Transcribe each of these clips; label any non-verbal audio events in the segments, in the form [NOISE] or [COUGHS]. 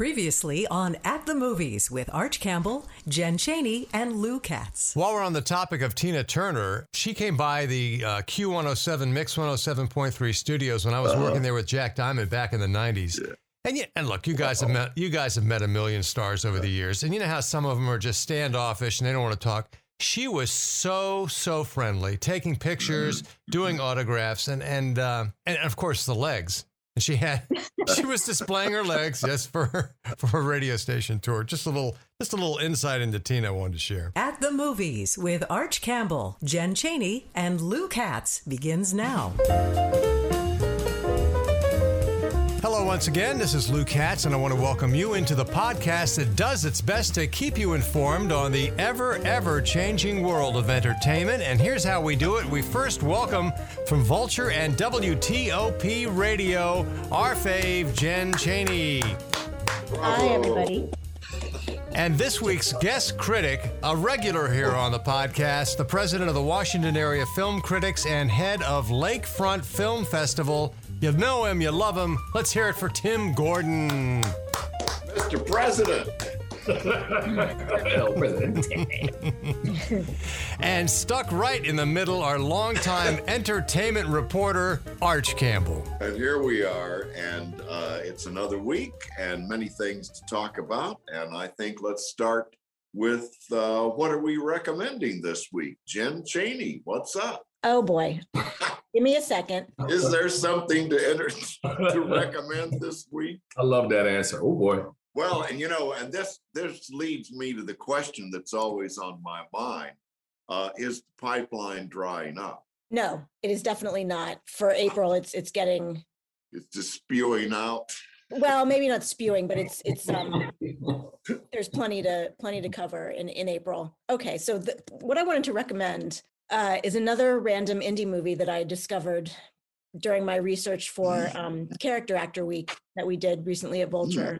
Previously on At the Movies with Arch Campbell, Jen Chaney, and Lou Katz. While we're on the topic of Tina Turner, she came by the uh, Q107 Mix 107.3 studios when I was working there with Jack Diamond back in the 90s. And yeah, and look, you guys have met you guys have met a million stars over the years, and you know how some of them are just standoffish and they don't want to talk. She was so so friendly, taking pictures, doing autographs, and and uh, and of course the legs. And [LAUGHS] she had [LAUGHS] she was displaying her legs just for her, [LAUGHS] for her radio station tour. Just a little just a little insight into Tina I wanted to share. At the Movies with Arch Campbell, Jen Chaney, and Lou Katz begins now. Hello, once again. This is Lou Katz, and I want to welcome you into the podcast that does its best to keep you informed on the ever, ever changing world of entertainment. And here's how we do it we first welcome from Vulture and WTOP Radio, our fave, Jen Chaney. Hi, everybody. And this week's guest critic, a regular here on the podcast, the president of the Washington Area Film Critics and head of Lakefront Film Festival. You know him, you love him. Let's hear it for Tim Gordon. Mr. President. [LAUGHS] And stuck right in the middle, our longtime [LAUGHS] entertainment reporter, Arch Campbell. And here we are, and uh, it's another week and many things to talk about. And I think let's start with uh, what are we recommending this week? Jen Chaney, what's up? Oh boy. [LAUGHS] Give me a second. Is there something to enter to recommend this week? I love that answer. Oh boy. Well, and you know, and this this leads me to the question that's always on my mind: uh, Is the pipeline drying up? No, it is definitely not. For April, it's it's getting It's just spewing out. well, maybe not spewing, but it's it's um [LAUGHS] there's plenty to plenty to cover in in April. Okay, so the, what I wanted to recommend uh, is another random indie movie that I discovered during my research for um, Character Actor Week that we did recently at Vulture.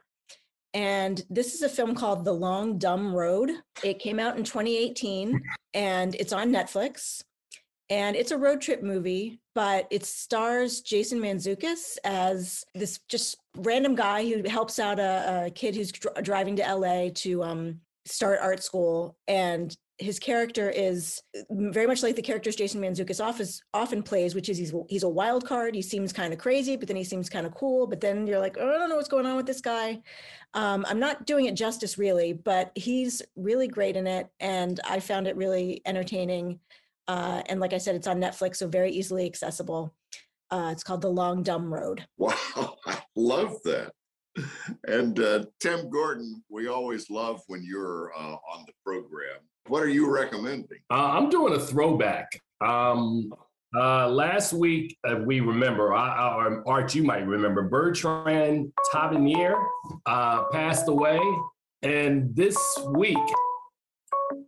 And this is a film called The Long Dumb Road. It came out in 2018 and it's on Netflix. And it's a road trip movie, but it stars Jason Mantzoukas as this just random guy who helps out a, a kid who's dr- driving to LA to um, start art school. And his character is very much like the characters Jason Mantzoukas often plays, which is he's, he's a wild card. He seems kind of crazy, but then he seems kind of cool. But then you're like, oh, I don't know what's going on with this guy. Um, I'm not doing it justice really, but he's really great in it. And I found it really entertaining. Uh, and like I said, it's on Netflix, so very easily accessible. Uh, it's called The Long Dumb Road. Wow, [LAUGHS] I love that. And uh, Tim Gordon, we always love when you're uh, on the program. What are you recommending? Uh, I'm doing a throwback. Um, uh, last week, uh, we remember, I, or Art, you might remember, Bertrand Tavernier uh, passed away. And this week,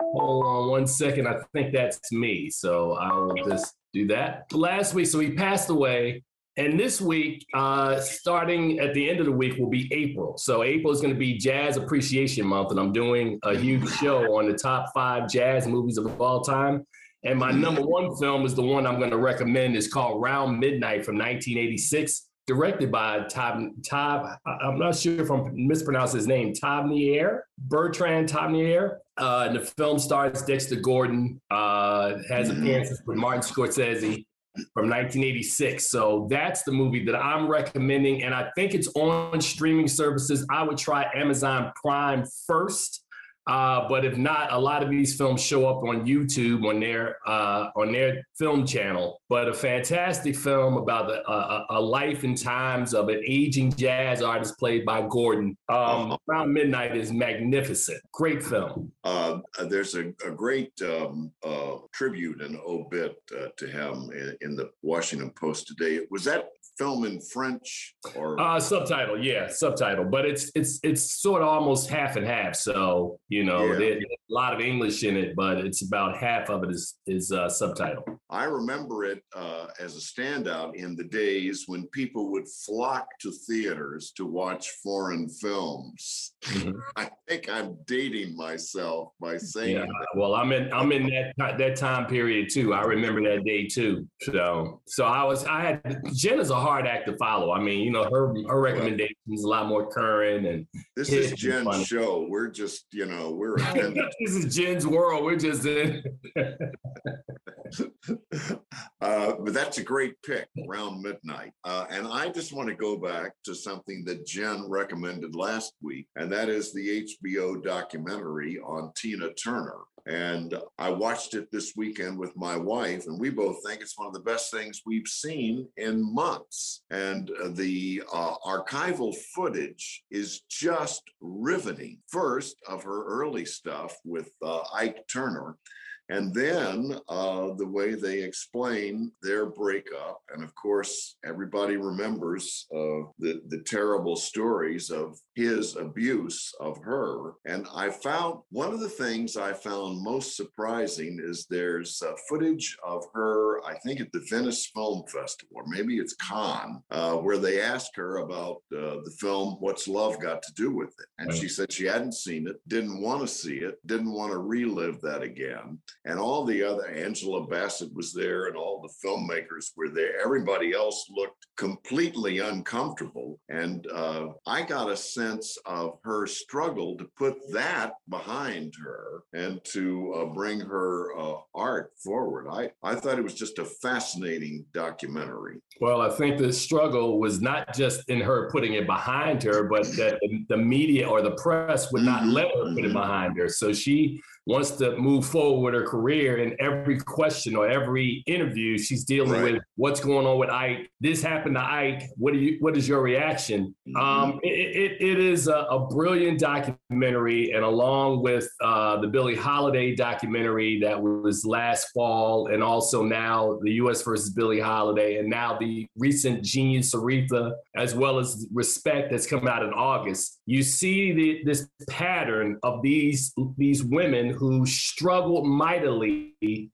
hold on one second, I think that's me. So I will just do that. Last week, so he passed away. And this week, uh, starting at the end of the week, will be April. So April is going to be Jazz Appreciation Month, and I'm doing a huge show on the top five jazz movies of all time. And my number one film is the one I'm going to recommend. It's called Round Midnight from 1986, directed by Tob. Tob I'm not sure if I'm mispronouncing his name. Tavernier, Bertrand Tavernier. Uh, and the film stars Dexter Gordon. Uh, has appearances with Martin Scorsese from 1986. So that's the movie that I'm recommending. And I think it's on streaming services. I would try Amazon Prime first. Uh, but if not, a lot of these films show up on YouTube on their uh, on their film channel. But a fantastic film about the, uh, a life and times of an aging jazz artist played by Gordon. Um, Around Midnight is magnificent. Great film. Uh, there's a, a great um, uh, tribute and obit uh, to him in, in the Washington Post today. Was that film in French or Uh, subtitle, yeah, subtitle, but it's it's it's sort of almost half and half. So you know, Yeah. there's a lot of English in it, but it's about half of it is is uh, subtitle. I remember it uh, as a standout in the days when people would flock to theaters to watch foreign films. Mhm. [LAUGHS] I think I'm dating myself by saying Yeah, that. well, I'm in I'm in that that time period too. I remember that day too. So so I was I had Jen is a hard act to follow. I mean, you know, her her recommendations a lot more current and this is Jen's funny. show. We're just, you know, we're [LAUGHS] this is Jen's world. We're just in. [LAUGHS] [LAUGHS] uh, but that's a great pick around midnight. Uh, and I just want to go back to something that Jen recommended last week, and that is the HBO documentary on Tina Turner. And I watched it this weekend with my wife, and we both think it's one of the best things we've seen in months. And uh, the uh, archival footage is just riveting. First, of her early stuff with uh, Ike Turner, and then uh, the way they explain their breakup. And of course, everybody remembers uh, the, the terrible stories of his abuse of her. And I found one of the things I found most surprising is there's uh, footage of her, I think at the Venice Film Festival, or maybe it's Cannes, uh, where they asked her about uh, the film, What's Love Got to Do with It? And she said she hadn't seen it, didn't want to see it, didn't want to relive that again and all the other Angela Bassett was there and all the filmmakers were there. Everybody else looked completely uncomfortable. And uh, I got a sense of her struggle to put that behind her and to uh, bring her uh, art forward. I, I thought it was just a fascinating documentary. Well, I think the struggle was not just in her putting it behind her, but that the media or the press would not mm-hmm. let her put it mm-hmm. behind her. So she wants to move forward with her career and every question or every interview she's dealing right. with. What's going on with ike? This happened to ike. What do you what is your reaction? Mm-hmm. um, it, it, it is a, a, brilliant documentary and along with uh, the billie holiday documentary that was last fall and also now the us versus billie holiday and now the recent genius aretha as well as respect that's come out in august. You see the, this pattern of these these women who struggled mightily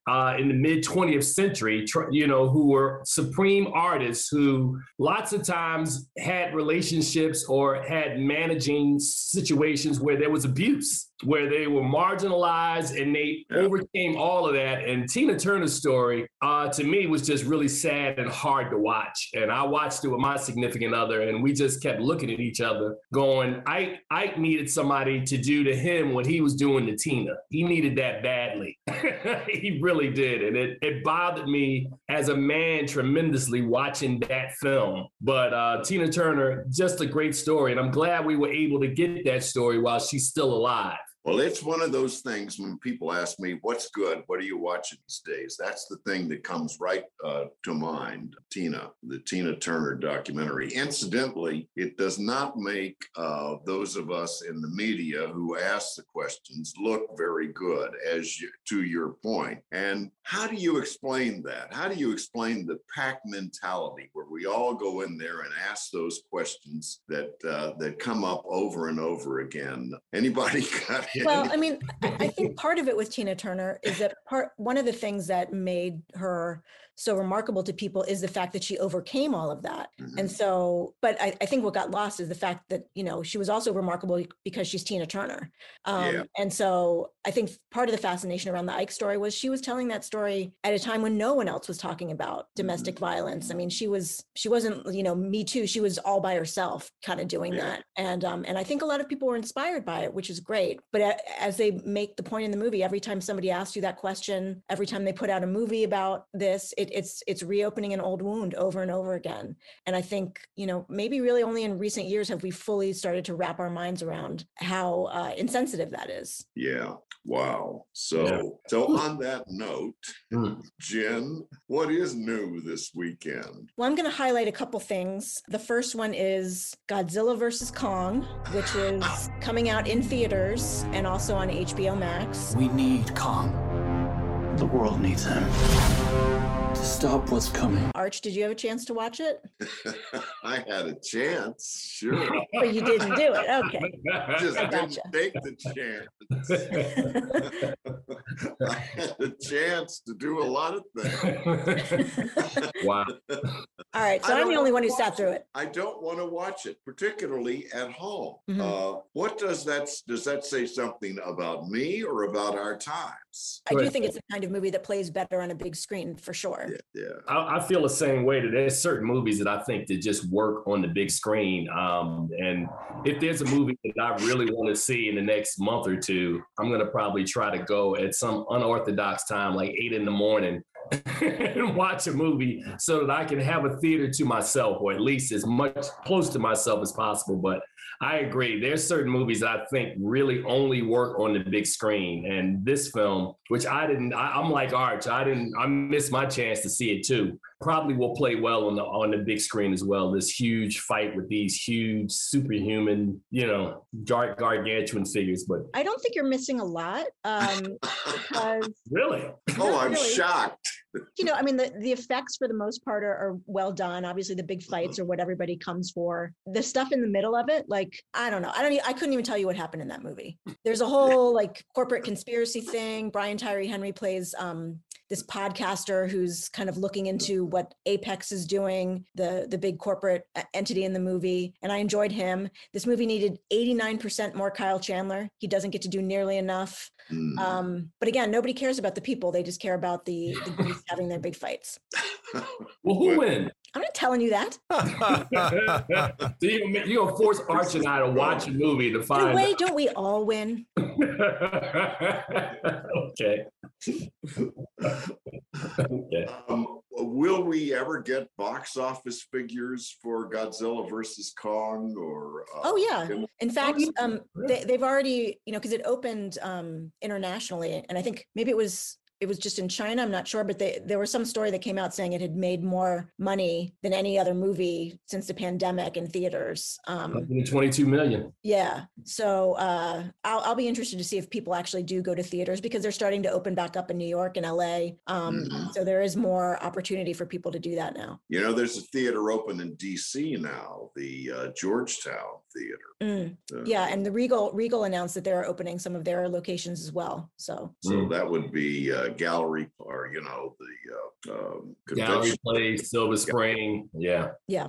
uh, in the mid 20th century, you know, who were supreme artists who lots of times had relationships or had managing situations where there was abuse where they were marginalized and they yeah. overcame all of that. And Tina Turner's story, uh, to me, was just really sad and hard to watch. And I watched it with my significant other, and we just kept looking at each other, going, "I, I needed somebody to do to him what he was doing to Tina. He needed that badly. [LAUGHS] he really did, and it it bothered me as a man tremendously watching that film. But uh, Tina Turner, just a great story, and I'm glad we were able to get that story while she's still alive. Well, it's one of those things when people ask me, what's good? What are you watching these days? That's the thing that comes right uh, to mind. Tina, the Tina Turner documentary. Incidentally, it does not make uh, those of us in the media who ask the questions look very good, as you, to your point. And how do you explain that? How do you explain the pack mentality where we all go in there and ask those questions that uh, that come up over and over again? Anybody [LAUGHS] got well, I mean, [LAUGHS] I think part of it with Tina Turner is that part one of the things that made her so remarkable to people is the fact that she overcame all of that. Mm-hmm. And so, but I, I, think what got lost is the fact that, you know, she was also remarkable because she's Tina Turner. Um, yeah. And so I think part of the fascination around the Ike story was she was telling that story at a time when no one else was talking about domestic mm-hmm. violence. I mean, she was, she wasn't, you know, me too. She was all by herself kind of doing yeah. that. And, um, and I think a lot of people were inspired by it, which is great. But as they make the point in the movie, every time somebody asks you that question, every time they put out a movie about this, it, it's it's reopening an old wound over and over again. And I think you know maybe really only in recent years have we fully started to wrap our minds around how uh, insensitive that is. Yeah. Wow. So yeah. so on that note, mm. Jen, what is new this weekend? Well, I'm going to highlight a couple things. The first one is Godzilla versus Kong, which is coming out in theaters and also on HBO Max. We need Kong. The world needs him to stop what's coming. Arch, did you have a chance to watch it? [LAUGHS] I had a chance, sure. but you didn't do it. Okay. [LAUGHS] Just I didn't take the chance. [LAUGHS] I had a chance to do a lot of things. wow. All right, so I I'm the only one who watch sat through it. I don't want to watch it, particularly at home. Mhm. Uh, what does that does that say something about me or about our times? I do think it's the kind of movie that plays better on a big screen for sure. Yeah, yeah. I, I feel the same way that there's certain movies that I think that just work on the big screen. Um, and if there's a movie that I really want to see in the next month or two, I'm going to probably try to go at some unorthodox time, like eight in the morning, [LAUGHS] and watch a movie so that I can have a theater to myself, or at least as much close to myself as possible. But I agree. There's certain movies I think really only work on the big screen, and this film, which I didn't, I, I'm like Arch, I didn't, I missed my chance to see it too. Probably will play well on the on the big screen as well. This huge fight with these huge superhuman, you know, dark gargantuan figures. But I don't think you're missing a lot um, [COUGHS] because really, oh, I'm really. shocked. You know, I mean, the, the effects for the most part are, are well done. Obviously, the big fights are what everybody comes for. The stuff in the middle of it, like I don't know, I don't, I couldn't even tell you what happened in that movie. There's a [LAUGHS] whole like corporate conspiracy thing. Brian Tyree Henry plays um, this podcaster who's kind of looking into what Apex is doing, the the big corporate uh, entity in the movie, and I enjoyed him. This movie needed 89% more Kyle Chandler. He doesn't get to do nearly enough. Hmm. Um, but again, nobody cares about the people; they just care about the, the beasts having their big fights. well, who win? I'm not telling you that. [LAUGHS] so you you gonna force Arch and I to watch a movie to In a find way, don't we all win? [LAUGHS] okay. okay. Um, will we ever get box office figures for Godzilla versus Kong or? uh, Oh yeah. In fact, um, they, they've already, you know, because it opened um, internationally, and I think maybe it was it was just in China. I'm not sure, but they, there was some story that came out saying it had made more money than any other movie since the pandemic in theaters. Um, 122 million. Yeah. So uh, I'll, I'll be interested to see if people actually do go to theaters because they're starting to open back up in New York and LA. Um, Mhm. So there is more opportunity for people to do that now. You know, there's a theater open in DC now, the uh, Georgetown Theater. Mm, Uh, yeah. And the Regal Regal announced that they're opening some of their locations as well. So So Mm. that would be uh, gallery or, you know, the uh, um, Gallery. Place, Silver Spring. Yeah. yeah.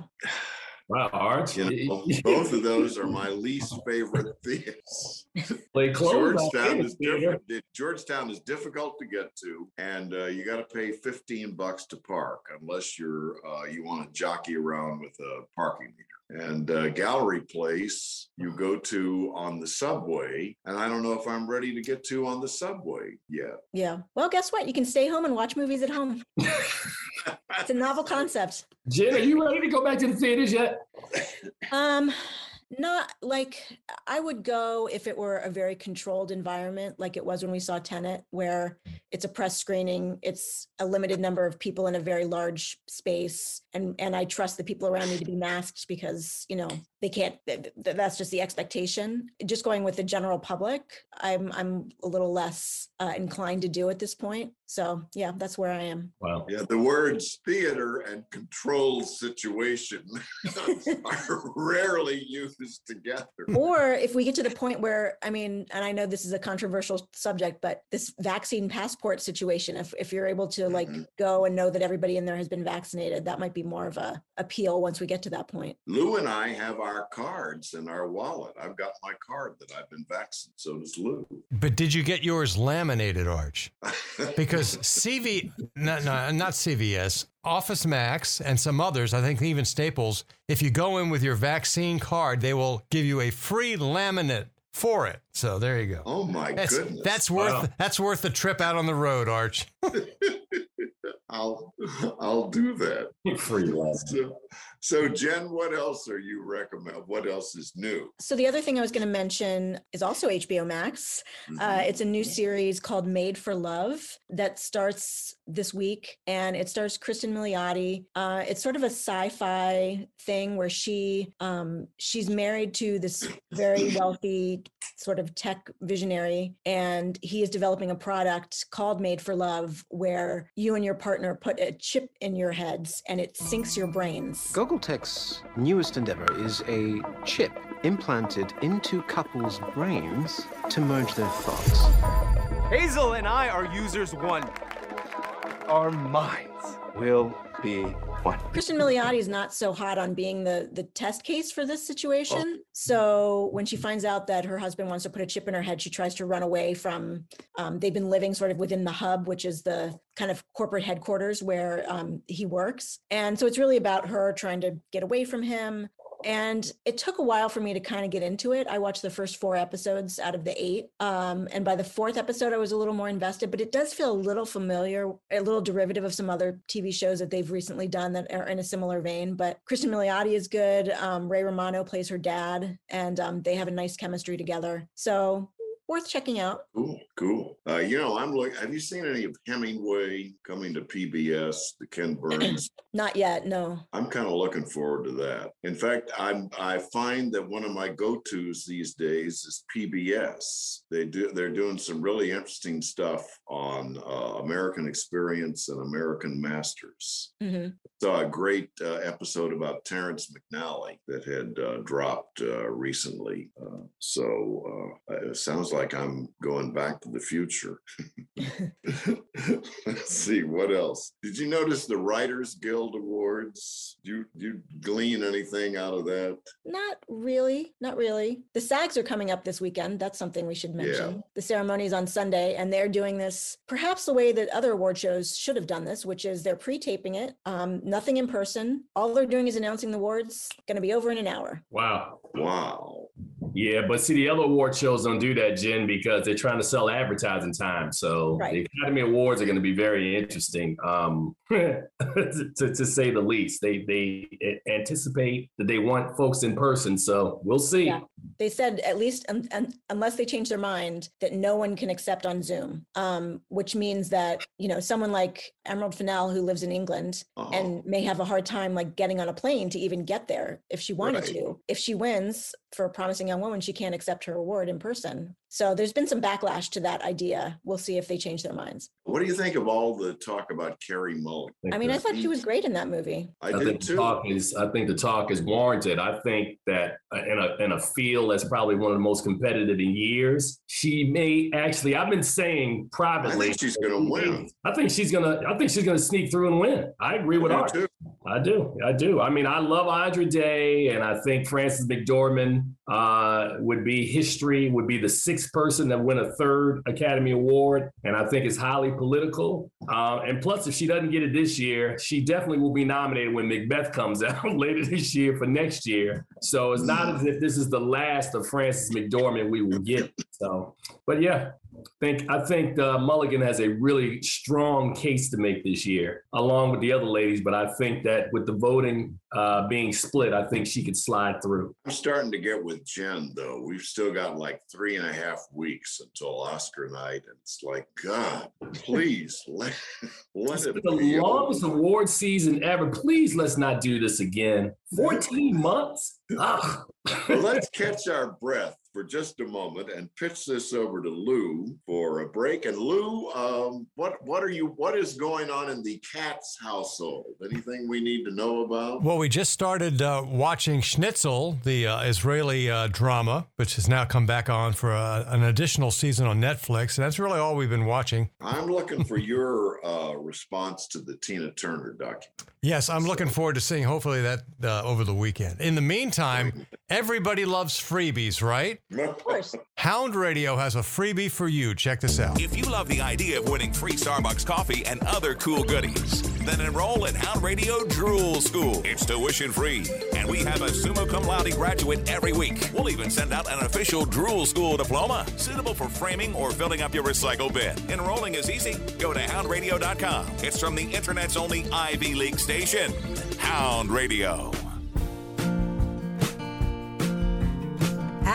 Wow, Arch. You know, [LAUGHS] both of those are my least favorite [LAUGHS] theaters. Play close. Georgetown is different. Georgetown is difficult to get to, and uh, you got to pay fifteen bucks to park unless you're uh, you want to jockey around with a parking meter. And uh, Gallery Place, you go to on the subway, and I don't know if I'm ready to get to on the subway yet. Yeah. Well, guess what? You can stay home and watch movies at home. [LAUGHS] It's a novel concept. Jen, are you ready to go back to the theaters yet? Um, not like I would go if it were a very controlled environment, like it was when we saw Tenet, where it's a press screening, it's a limited number of people in a very large space, and and I trust the people around me to be masked because you know they can't. th- th- That's just the expectation. Just going with the general public, I'm I'm a little less uh, inclined to do at this point. So yeah, that's where I am. Wow. Yeah, the words theater and controlled situation [LAUGHS] are rarely used together. or if we get to the point where i mean and i know this is a controversial subject but this vaccine passport situation if, if you're able to like Mhm. go and know that everybody in there has been vaccinated that might be more of a appeal once we get to that point Lou and I have our cards in our wallet. I've got my card that I've been vaccinated. So does Lou. But did you get yours laminated, Arch? [LAUGHS] Because CV, no, no, not CVS, Office Max, and some others, I think even Staples, if you go in with your vaccine card, they will give you a free laminate for it. So there you go. oh my That's, goodness. that's worth Wow. that's worth the trip out on the road, Arch. [LAUGHS] [LAUGHS] I'll I'll do that. Free love. So, so Jen, what else are you recommend? What else is new? so the other thing i was going to mention is also hbo max uh, Mhm. it's a new series called made for love that starts this week and it stars kristen milioti uh, it's sort of a sci-fi thing where she um, she's married to this very [COUGHS] wealthy sort of tech visionary, and he is developing a product called Made for Love, where you and your partner put a chip in your heads and it syncs your brains. Gogol Tech's newest endeavor is a chip implanted into couples' brains to merge their thoughts. Hazel and I are users one. Our minds will be one. Kristen Milioti is not so hot on being the the test case for this situation. So when she finds out that her husband wants to put a chip in her head, she tries to run away from. Um, they've been living sort of within the hub, which is the kind of corporate headquarters where um, he works, and so it's really about her trying to get away from him. And it took a while for me to kind of get into it. I watched the first four episodes out of the eight. Um, and by the fourth episode, I was a little more invested, but it does feel a little familiar, a little derivative of some other TV shows that they've recently done that are in a similar vein. But Kristen Milioti is good. Um, Ray Romano plays her dad, and um, they have a nice chemistry together. So worth checking out. Cool, cool. Uh, you know, I'm like, have you seen any of Hemingway coming to PBS, the Ken Burns? [CLEARS THROAT] Not yet, no. I'm kind of looking forward to that. In fact, I'm I find that one of my go-tos these days is PBS. They do they're doing some really interesting stuff on uh, American Experience and American Masters. Mhm. Saw a great uh, episode about Terrence McNally that had uh, dropped uh, recently. Uh, so uh, it sounds like I'm going back to the future. [LAUGHS] Let's [LAUGHS] see what else. Did you notice the Writers Guild Awards? Do you, do you glean anything out of that? Not really. Not really. The SAGs are coming up this weekend. That's something we should mention. The ceremony is on Sunday, and they're doing this perhaps the way that other award shows should have done this, which is they're pre taping it, um, nothing in person. All they're doing is announcing the awards, going to be over in an hour. Wow. Wow. Yeah, but see, the other award shows don't do that, Jen, because they're trying to sell advertising time. So Right. the Academy Awards are going to be very interesting, um, [LAUGHS] to, to say the least. They they anticipate that they want folks in person, so we'll see. Yeah. They said at least un- un- unless they change their mind that no one can accept on Zoom, um, which means that you know someone like Emerald Fennell who lives in England Uh-huh. and may have a hard time like getting on a plane to even get there if she wanted Right. to. If she wins for a promising young woman, she can't accept her award in person. So there's been some backlash to that idea. We'll see if they change their minds. What do you think of all the talk about Carey Mulligan? I mean, I thought she was great in that movie. I, I did think the too. talk is. I think the talk is warranted. I think that uh, in a in a field that's probably one of the most competitive in years, she may actually. I've been saying I privately. think she's going to win. I think she's gonna. I think she's gonna sneak through and win. I agree with I do Art. too. I do. I do. I mean, I love Andra Day, and I think Frances McDormand uh, would be history, would be the sixth person that win a third Academy Award. And I think it's highly political. Uh, and plus, if she doesn't get it this year, she definitely will be nominated when Macbeth comes [LAUGHS] out later this year for next year. So it's not as if this is the last of Frances McDormand we will get. So, but yeah, think I think uh, Mulligan has a really strong case to make this year, along with the other ladies. But I think that with the voting uh, being split, I think she could slide through. I'm starting to get with Jen though. We've still got like three and a half weeks until Oscar night, and it's like, God, please [LAUGHS] let let it the be over. longest award season ever. Please let's not do this again. 14 months? Well, let's [LAUGHS] catch our breath for just a moment and pitch this over to Lou for a break. And Lou, um, what what are you? What is going on in the Katz household? Anything we need to know about? Well, we just started uh, watching Shtisel, the uh, Israeli uh, drama, which has now come back on for uh, an additional season on Netflix. And that's really all we've been watching. I'm looking for your uh, response to the Tina Turner documentary. Yes, I'm looking forward to seeing hopefully that uh, over the weekend. In the meantime, everybody loves freebies, right? Of course. Hound Radio has a freebie for you. Check this out. If you love the idea of winning free Starbucks coffee and other cool goodies, then enroll in Hound Radio Drool School. It's tuition free, and we have a summa cum laude graduate every week. We'll even send out an official Drool School diploma, suitable for framing or filling up your recycle bin. Enrolling is easy. Go to houndradio.com. It's from the internet's only Ivy League station, Hound Radio.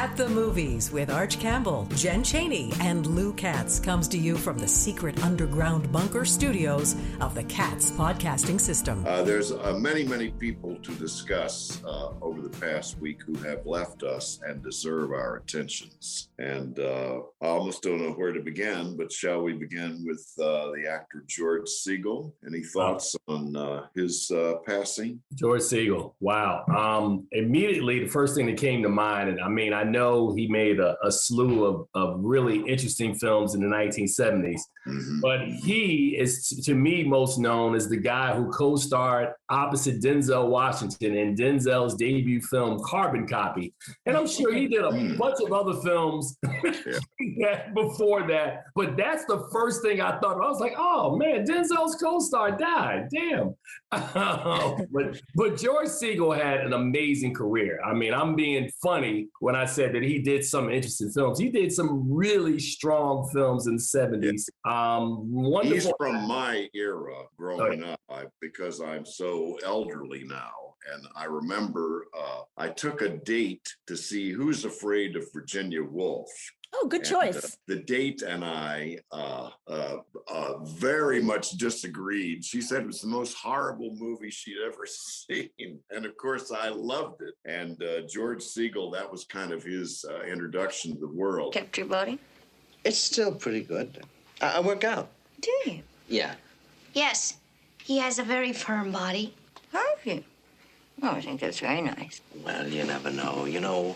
At the Movies with Arch Campbell, Jen Chaney, and Lou Katz comes to you from the secret underground bunker studios of the Katz podcasting system. Uh, there's uh, many, many people to discuss uh, over the past week who have left us and deserve our attentions. And uh, I almost don't know where to begin, but shall we begin with uh, the actor George Segal? Any thoughts on uh, his passing? George Segal. Wow. Um, immediately, the first thing that came to mind, and I mean, I know he made a, a slew of, of really interesting films in the 1970s, mm-hmm. but he is, to me, most known as the guy who co starred opposite Denzel Washington in Denzel's debut film, Carbon Copy. And I'm sure he did a mm. bunch of other films [LAUGHS] yeah. before that, but that's the first thing I thought. I was like, oh man, Denzel's co star died. Damn. [LAUGHS] but, but George Segal had an amazing career. I mean, I'm being funny when I said that he did some interesting films. He did some really strong films in the 70s. Um, wonderful. He's from my era growing up I, because I'm so elderly now. And I remember uh, I took a date to see Who's Afraid of Virginia Woolf. Oh, good and, uh, choice. Uh, the date and I uh, uh, uh, very much disagreed. She said it was the most horrible movie she'd ever [LAUGHS] seen. And of course, I loved it. And uh, George Segal, that was kind of his introduction to the world. Kept your body? It's still pretty good. I, I work out. Do you? Yeah. Yes. He has a very firm body. Have you? Oh, I think that's very nice. Well, you never know. You know,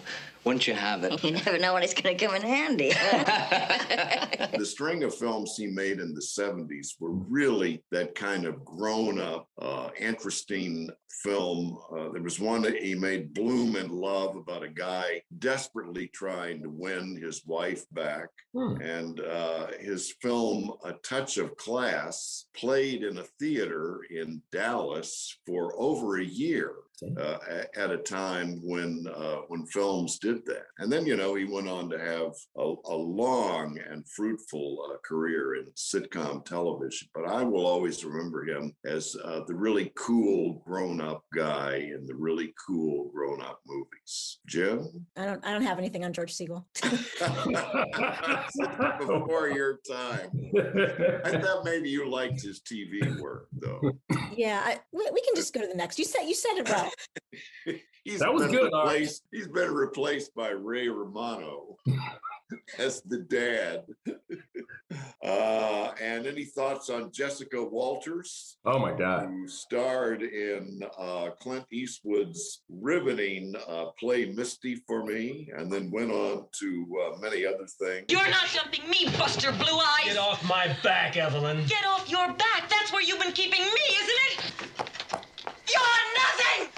once you have it. [LAUGHS] You never know when it's going to come in handy. [LAUGHS] the string of films he made in the 70s were really that kind of grown up, uh, interesting film. Uh, there was one that he made, Blume in Love, about a guy desperately trying to win his wife back. Hmm. And uh, his film, A Touch of Class, played in a theater in Dallas for over a year uh, at a time when uh, when films did that. And then you know he went on to have a, a long and fruitful uh, career in sitcom television. But I will always remember him as uh, the really cool grown up guy in the really cool grown up movies. Jim, I don't I don't have anything on George Segal. [LAUGHS] [LAUGHS] Before your time, I thought maybe you liked his TV work though. Yeah, I, we, we can just go to the next. You said you said it right. [LAUGHS] he's that was good. Replaced, he's been replaced by Ray Romano [LAUGHS] as the dad. [LAUGHS] Uh, and any thoughts on Jessica Walters? Oh my God! Who starred in uh, Clint Eastwood's riveting uh, play "Misty" for me, and then went on to uh, many other things. You're not jumping me, Buster Blue Eyes. Get off my back, Evelyn. Get off your back. That's where you've been keeping me, isn't it? You're nothing!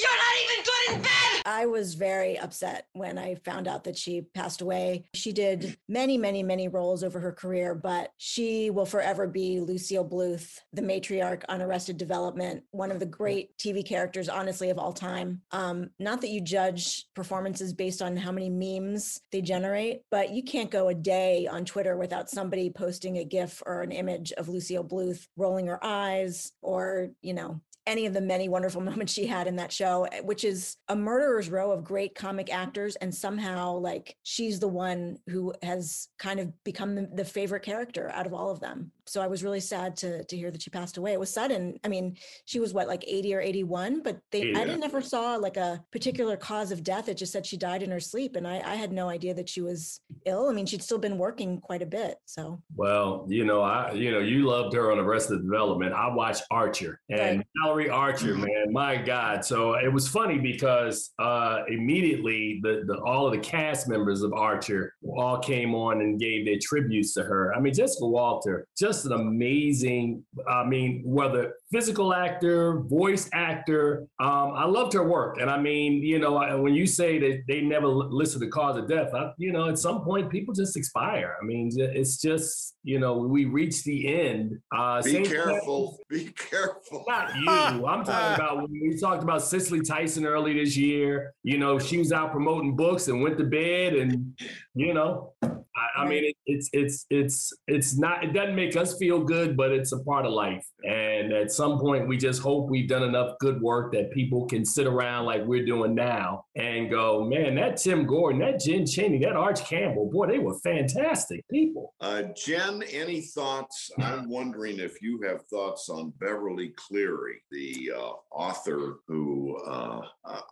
You're not even good in bed! I was very upset when I found out that she passed away. She did many, many, many roles over her career, but she will forever be Lucille Bluth, the matriarch on Arrested Development, one of the great TV characters, honestly, of all time. Um, not that you judge performances based on how many memes they generate, but you can't go a day on Twitter without somebody posting a GIF or an image of Lucille Bluth rolling her eyes or, you know, any of the many wonderful [LAUGHS] moments she had in that show, eh, which is a murderer's row of great comic actors. And somehow, like, she's the one who has kind of become the, the favorite character out of all of them so I was really sad to to hear that she passed away. It was sudden. I mean, she was what like 80 or 81, but they yeah. I didn't never saw like a particular cause of death. It just said she died in her sleep, and I, I had no idea that she was ill. I mean, she'd still been working quite a bit. So well, you know, I you know you loved her on Arrested Development. I watched Archer and right. Mallory Archer, man, my God. So it was funny because uh, immediately the, the all of the cast members of Archer all came on and gave their tributes to her. I mean, Jessica Walter just just an amazing, I mean, whether physical actor, voice actor, um, I loved her work. And I mean, you know, when you say that they never listed the cause of death, I, you know, at some point people just expire. I mean, it's just, you know, we reach the end. Uh, Be careful. Be careful. Not you. I'm talking about when we talked about Cicely Tyson early this year. You know, she was out promoting books and went to bed and, you know, I, I mean, it, it's it's it's it's not. It doesn't make us feel good, but it's a part of life. And at some point, we just hope we've done enough good work that people can sit around like we're doing now and go, man, that Tim Gordon, that Jen Chaney, that Arch Campbell, boy, they were fantastic people. Uh, Jen, any thoughts? I'm wondering if you have thoughts on Beverly Cleary, the uh, author who uh,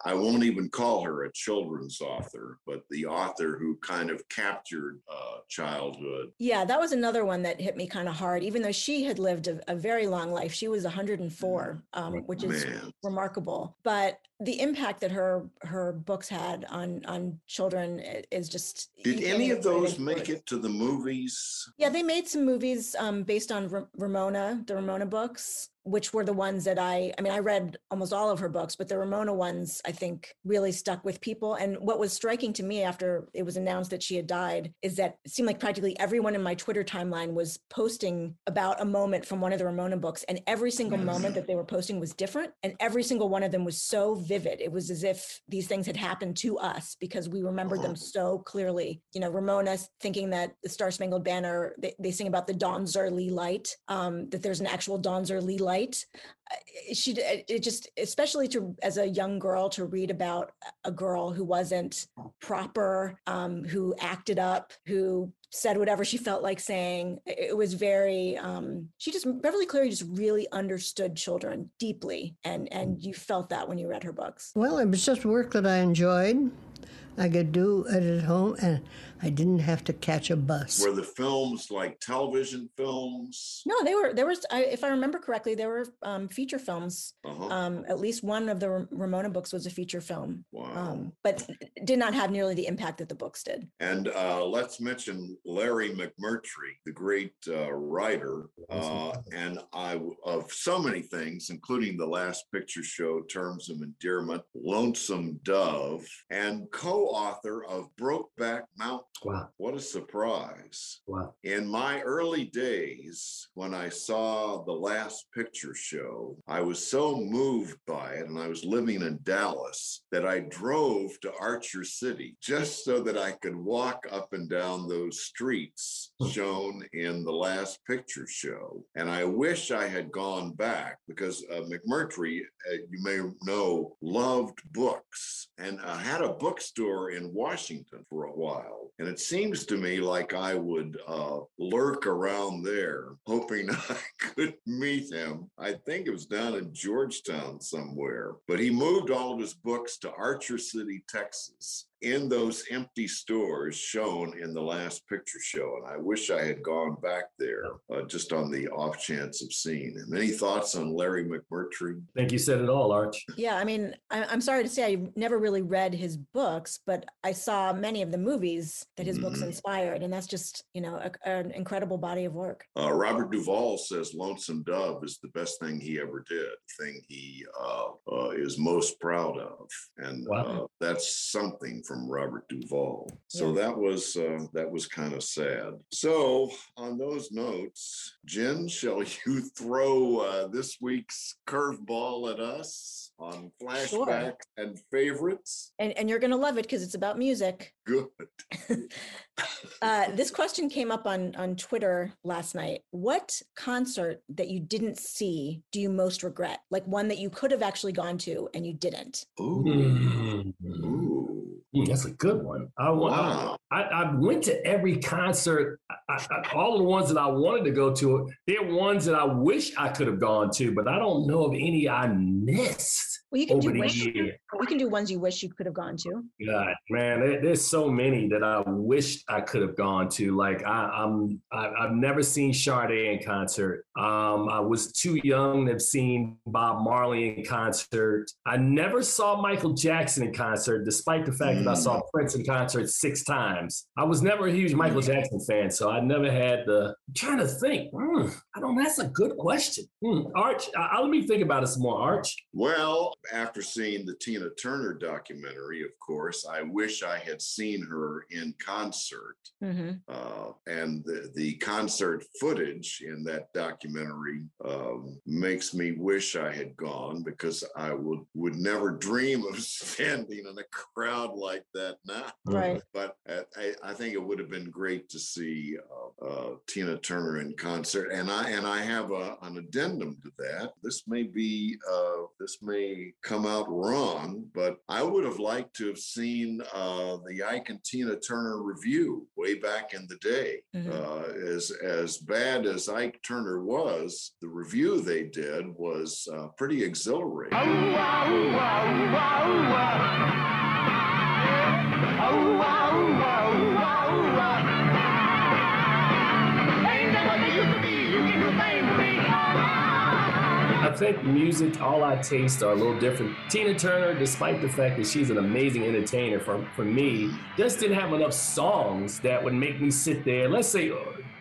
I won't even call her a children's author, but the author who kind of captured uh, childhood. Yeah, that was another one that hit me kind of hard, even though she had lived a, a very long life. She was 104, um, which is Man. remarkable. But the impact that her her books had on on children is just Did any of those make it to the movies? Yeah, they made some movies um, based on Ra- Ramona, the Ramona books, which were the ones that I, I mean, I read almost all of her books, but the Ramona ones I think really stuck with people. And what was striking to me after it was announced that she had died is that it seemed like practically everyone in my Twitter timeline was posting about a moment from one of the Ramona books. And every single moment that they were posting was different. And every single one of them was so vivid. It was as if these things had happened to us because we remembered them so clearly. You know, Ramona thinking that the Star Spangled Banner, they, they sing about the Donzer Lee light, um, that there's an actual Donzer Lee light. Uh, She, it it just, especially to, as a young girl, to read about a girl who wasn't proper, um, who acted up, who said whatever she felt like saying. It it was very, um, she just, Beverly Cleary just really understood children deeply. And, and you felt that when you read her books. Well, it was just work that I enjoyed. I could do it at home, and I didn't have to catch a bus. Were the films like television films? No, they were there was I, if I remember correctly, there were um, feature films. Uh-huh. Um, at least one of the Ramona books was a feature film, Wow. um, but did not have nearly the impact that the books did. And uh, let's mention Larry McMurtry, the great uh, writer, uh, and I w- of so many things, including the Last Picture Show, Terms of Endearment, Lonesome Dove, and co-author of Brokeback Mountain. Wow! What a surprise! Wow! In my early days, when I saw the Last Picture Show, I was so moved by it, and I was living in Dallas, that I drove to Archer City just so that I could walk up and down those streets shown in the Last Picture Show. And I wish I had gone back because uh, McMurtry, uh, you may know, loved books and uh, had a bookstore in Washington for a while. And it seems to me like I would uh, lurk around there, hoping [LAUGHS] I could meet him. I think it was down in Georgetown somewhere, but he moved all of his books to Archer City, Texas. In those empty stores shown in the last picture show. And I wish I had gone back there uh, just on the off chance of seeing him. Any thoughts on Larry McMurtry? I think you said it all, Arch. Yeah, I mean, I, I'm sorry to say I never really read his books, but I saw many of the movies that his books Mhm. inspired, and that's just you know a, an incredible body of work. Uh, Robert Duvall says Lonesome Dove is the best thing he ever did, the thing he uh, uh, is most proud of, and uh, that's something from Robert Duvall. So Yeah. that was uh, that was kind of sad. So on those notes, Jen, [LAUGHS] shall you throw uh, this week's curveball at us on flashback and favorites? And and you're gonna love it because it's about music. [LAUGHS] Good. Uh, this question came up on on Twitter last night. What concert that you didn't see do you most regret? Like one that you could have actually gone to and you didn't. Mm. That's a good one. I, wa- Wow. I, I went to every concert. I, I, all the ones that I wanted to go to, they're ones that I wish I could have gone to, but I don't know of any I missed Well, you can over do the wish, year. You can do ones you wish you could have gone to. God, man, there, there's so many that I wish I could have gone to. Like I, I'm, I, I've never seen Sade in concert. Um, I was too young to have seen Bob Marley in concert. I never saw Michael Jackson in concert, despite the fact that I saw Prince in concert six times. I was never a huge Michael Jackson fan, so I never had the. I'm trying to think. Hmm, I don't. That's a good question. Hmm, Arch, I, I- let me think about it some more. Arch. Well, after seeing the Tina Turner documentary, of course, I wish I had seen her in concert. Mhm. Uh, and the, the concert footage in that documentary um, makes me wish I had gone because I would would never dream of [LAUGHS] standing in a crowd like that now. Right. But I, I- I think it would have been great to see uh, uh, Tina Turner in concert, and I and I have a, an addendum to that. This may be uh, this may come out wrong, but I would have liked to have seen uh, the Ike and Tina Turner Revue way back in the day. Mhm. Uh, as as bad as Ike Turner was, the Revue they did was uh, pretty exhilarating. I think music, all our taste are a little different. Tina Turner, despite the fact that she's an amazing entertainer for, for me, just didn't have enough songs that would make me sit there. Let's say, uh,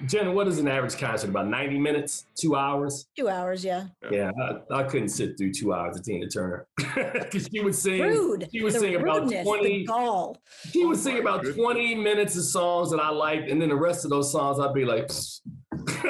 Jen, what is an average concert? About 90 minutes? Two hours? Two hours, yeah. Yeah, I, I couldn't sit through two hours of Tina Turner. [LAUGHS] Because she would sing. Rude. She would The sing about rudeness, the 20. gall. She would sing about 20 minutes of songs that I liked, and then the rest of those songs I'd be like, [LAUGHS]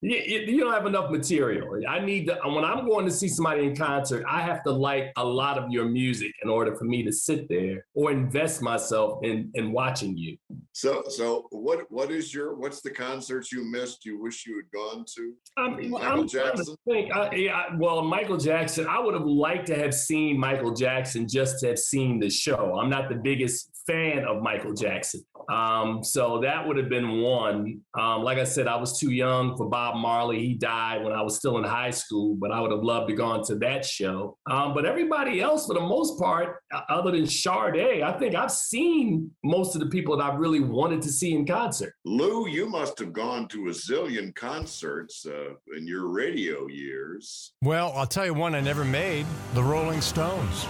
you, you- don't have enough material. I need to, when I'm going to see somebody in concert, I have to like a lot of your music in order for me to sit there or invest myself in, in watching you. So, so what what is your what's the concerts you missed? You wish you had gone to? I mean, Michael I'm trying to Jackson. think. I, yeah, well, Michael Jackson. I would have liked to have seen Michael Jackson just to have seen the show. I'm not the biggest fan of Michael Jackson, um, so that would have been one. Um, like I said, I was too young for Bob Marley. He died when I was still in high school, but I would have loved to gone to that show. Um, but everybody else, for the most part, other than Sade, I think I've seen most of the people that I really wanted to see in concert. Lou, you must have gone to a zillion concerts uh, in your radio years. Well, I'll tell you one I never made the Rolling Stones.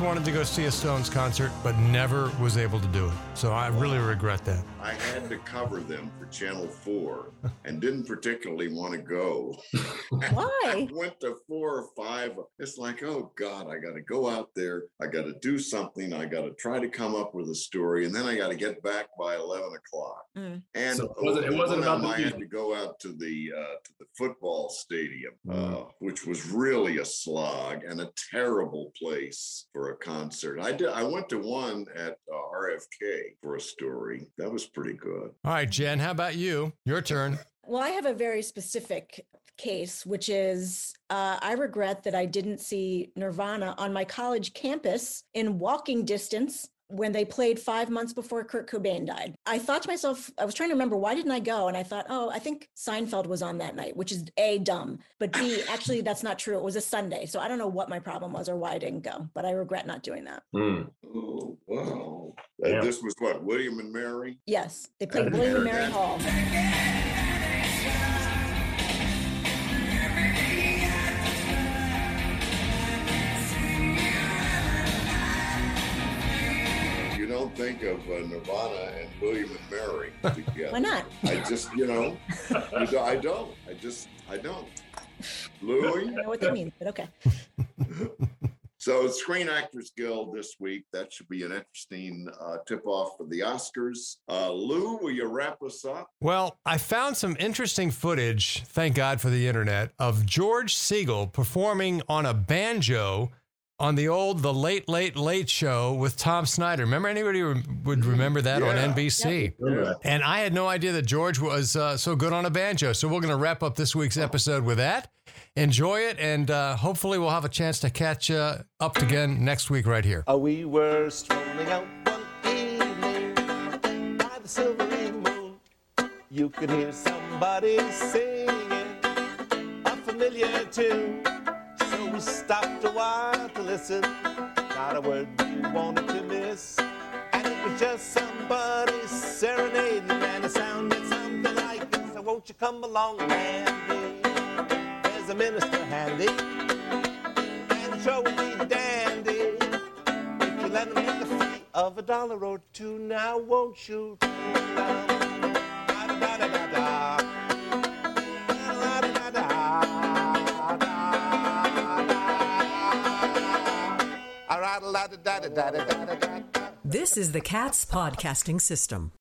Always wanted to go see a Stones concert, but never was able to do it. So I really regret that. I had to cover them for Channel 4 and didn't particularly want to go. [LAUGHS] Why? I went to four or five. It's like, oh God, I got to go out there. I got to do something. I got to try to come up with a story. And then I got to get back by 11 o'clock. Mm. And So it wasn't- it wasn't about the I had to go out to the uh, to the football stadium, Mm. uh, which was really a slog and a terrible place for a concert. I did. I went to one at uh, RFK for a story. That was pretty good. All right, Jen, how about you? Your turn. Well, I have a very specific case, which is uh, I regret that I didn't see Nirvana on my college campus in walking distance when they played five months before Kurt Cobain died. I thought to myself, I was trying to remember why didn't I go? And I thought, oh, I think Seinfeld was on that night, which is A, dumb, but B, [LAUGHS] actually, that's not true. It was a Sunday. So I don't know what my problem was or why I didn't go, but I regret not doing that. Hmm. Oh wow! Yeah. This was what William and Mary. Yes, they played William and Mary Hall. Don't think of uh, Nirvana and William and Mary together. Why not? I just, you know, I don't. I, just, I don't. I Louis. don't know what that means, but okay. [LAUGHS] So, Screen Actors Guild this week. That should be an interesting uh, tip-off for the Oscars. Uh, Lou, will you wrap us up? Well, I found some interesting footage, thank God for the internet, of George Segal performing on a banjo on the old The Late Late Late Show with Tom Snyder. Remember anybody re- would remember that on NBC? Yeah. And I had no idea that George was uh, so good on a banjo. So we're going to wrap up this week's episode with that. Enjoy it, and uh, hopefully we'll have a chance to catch uh, up again next week right here. Uh, we were strolling out one evening by the silvery moon. You could hear somebody singing a familiar tune. We stopped a while to listen. Not a word we wanted to miss. And it was just somebody serenading, and it sounded something like this. So won't you come along, Randy? There's a minister handy, and the show will be dandy. If you let him make a fee of a dollar or two now, won't you? This is the Cats Podcasting System.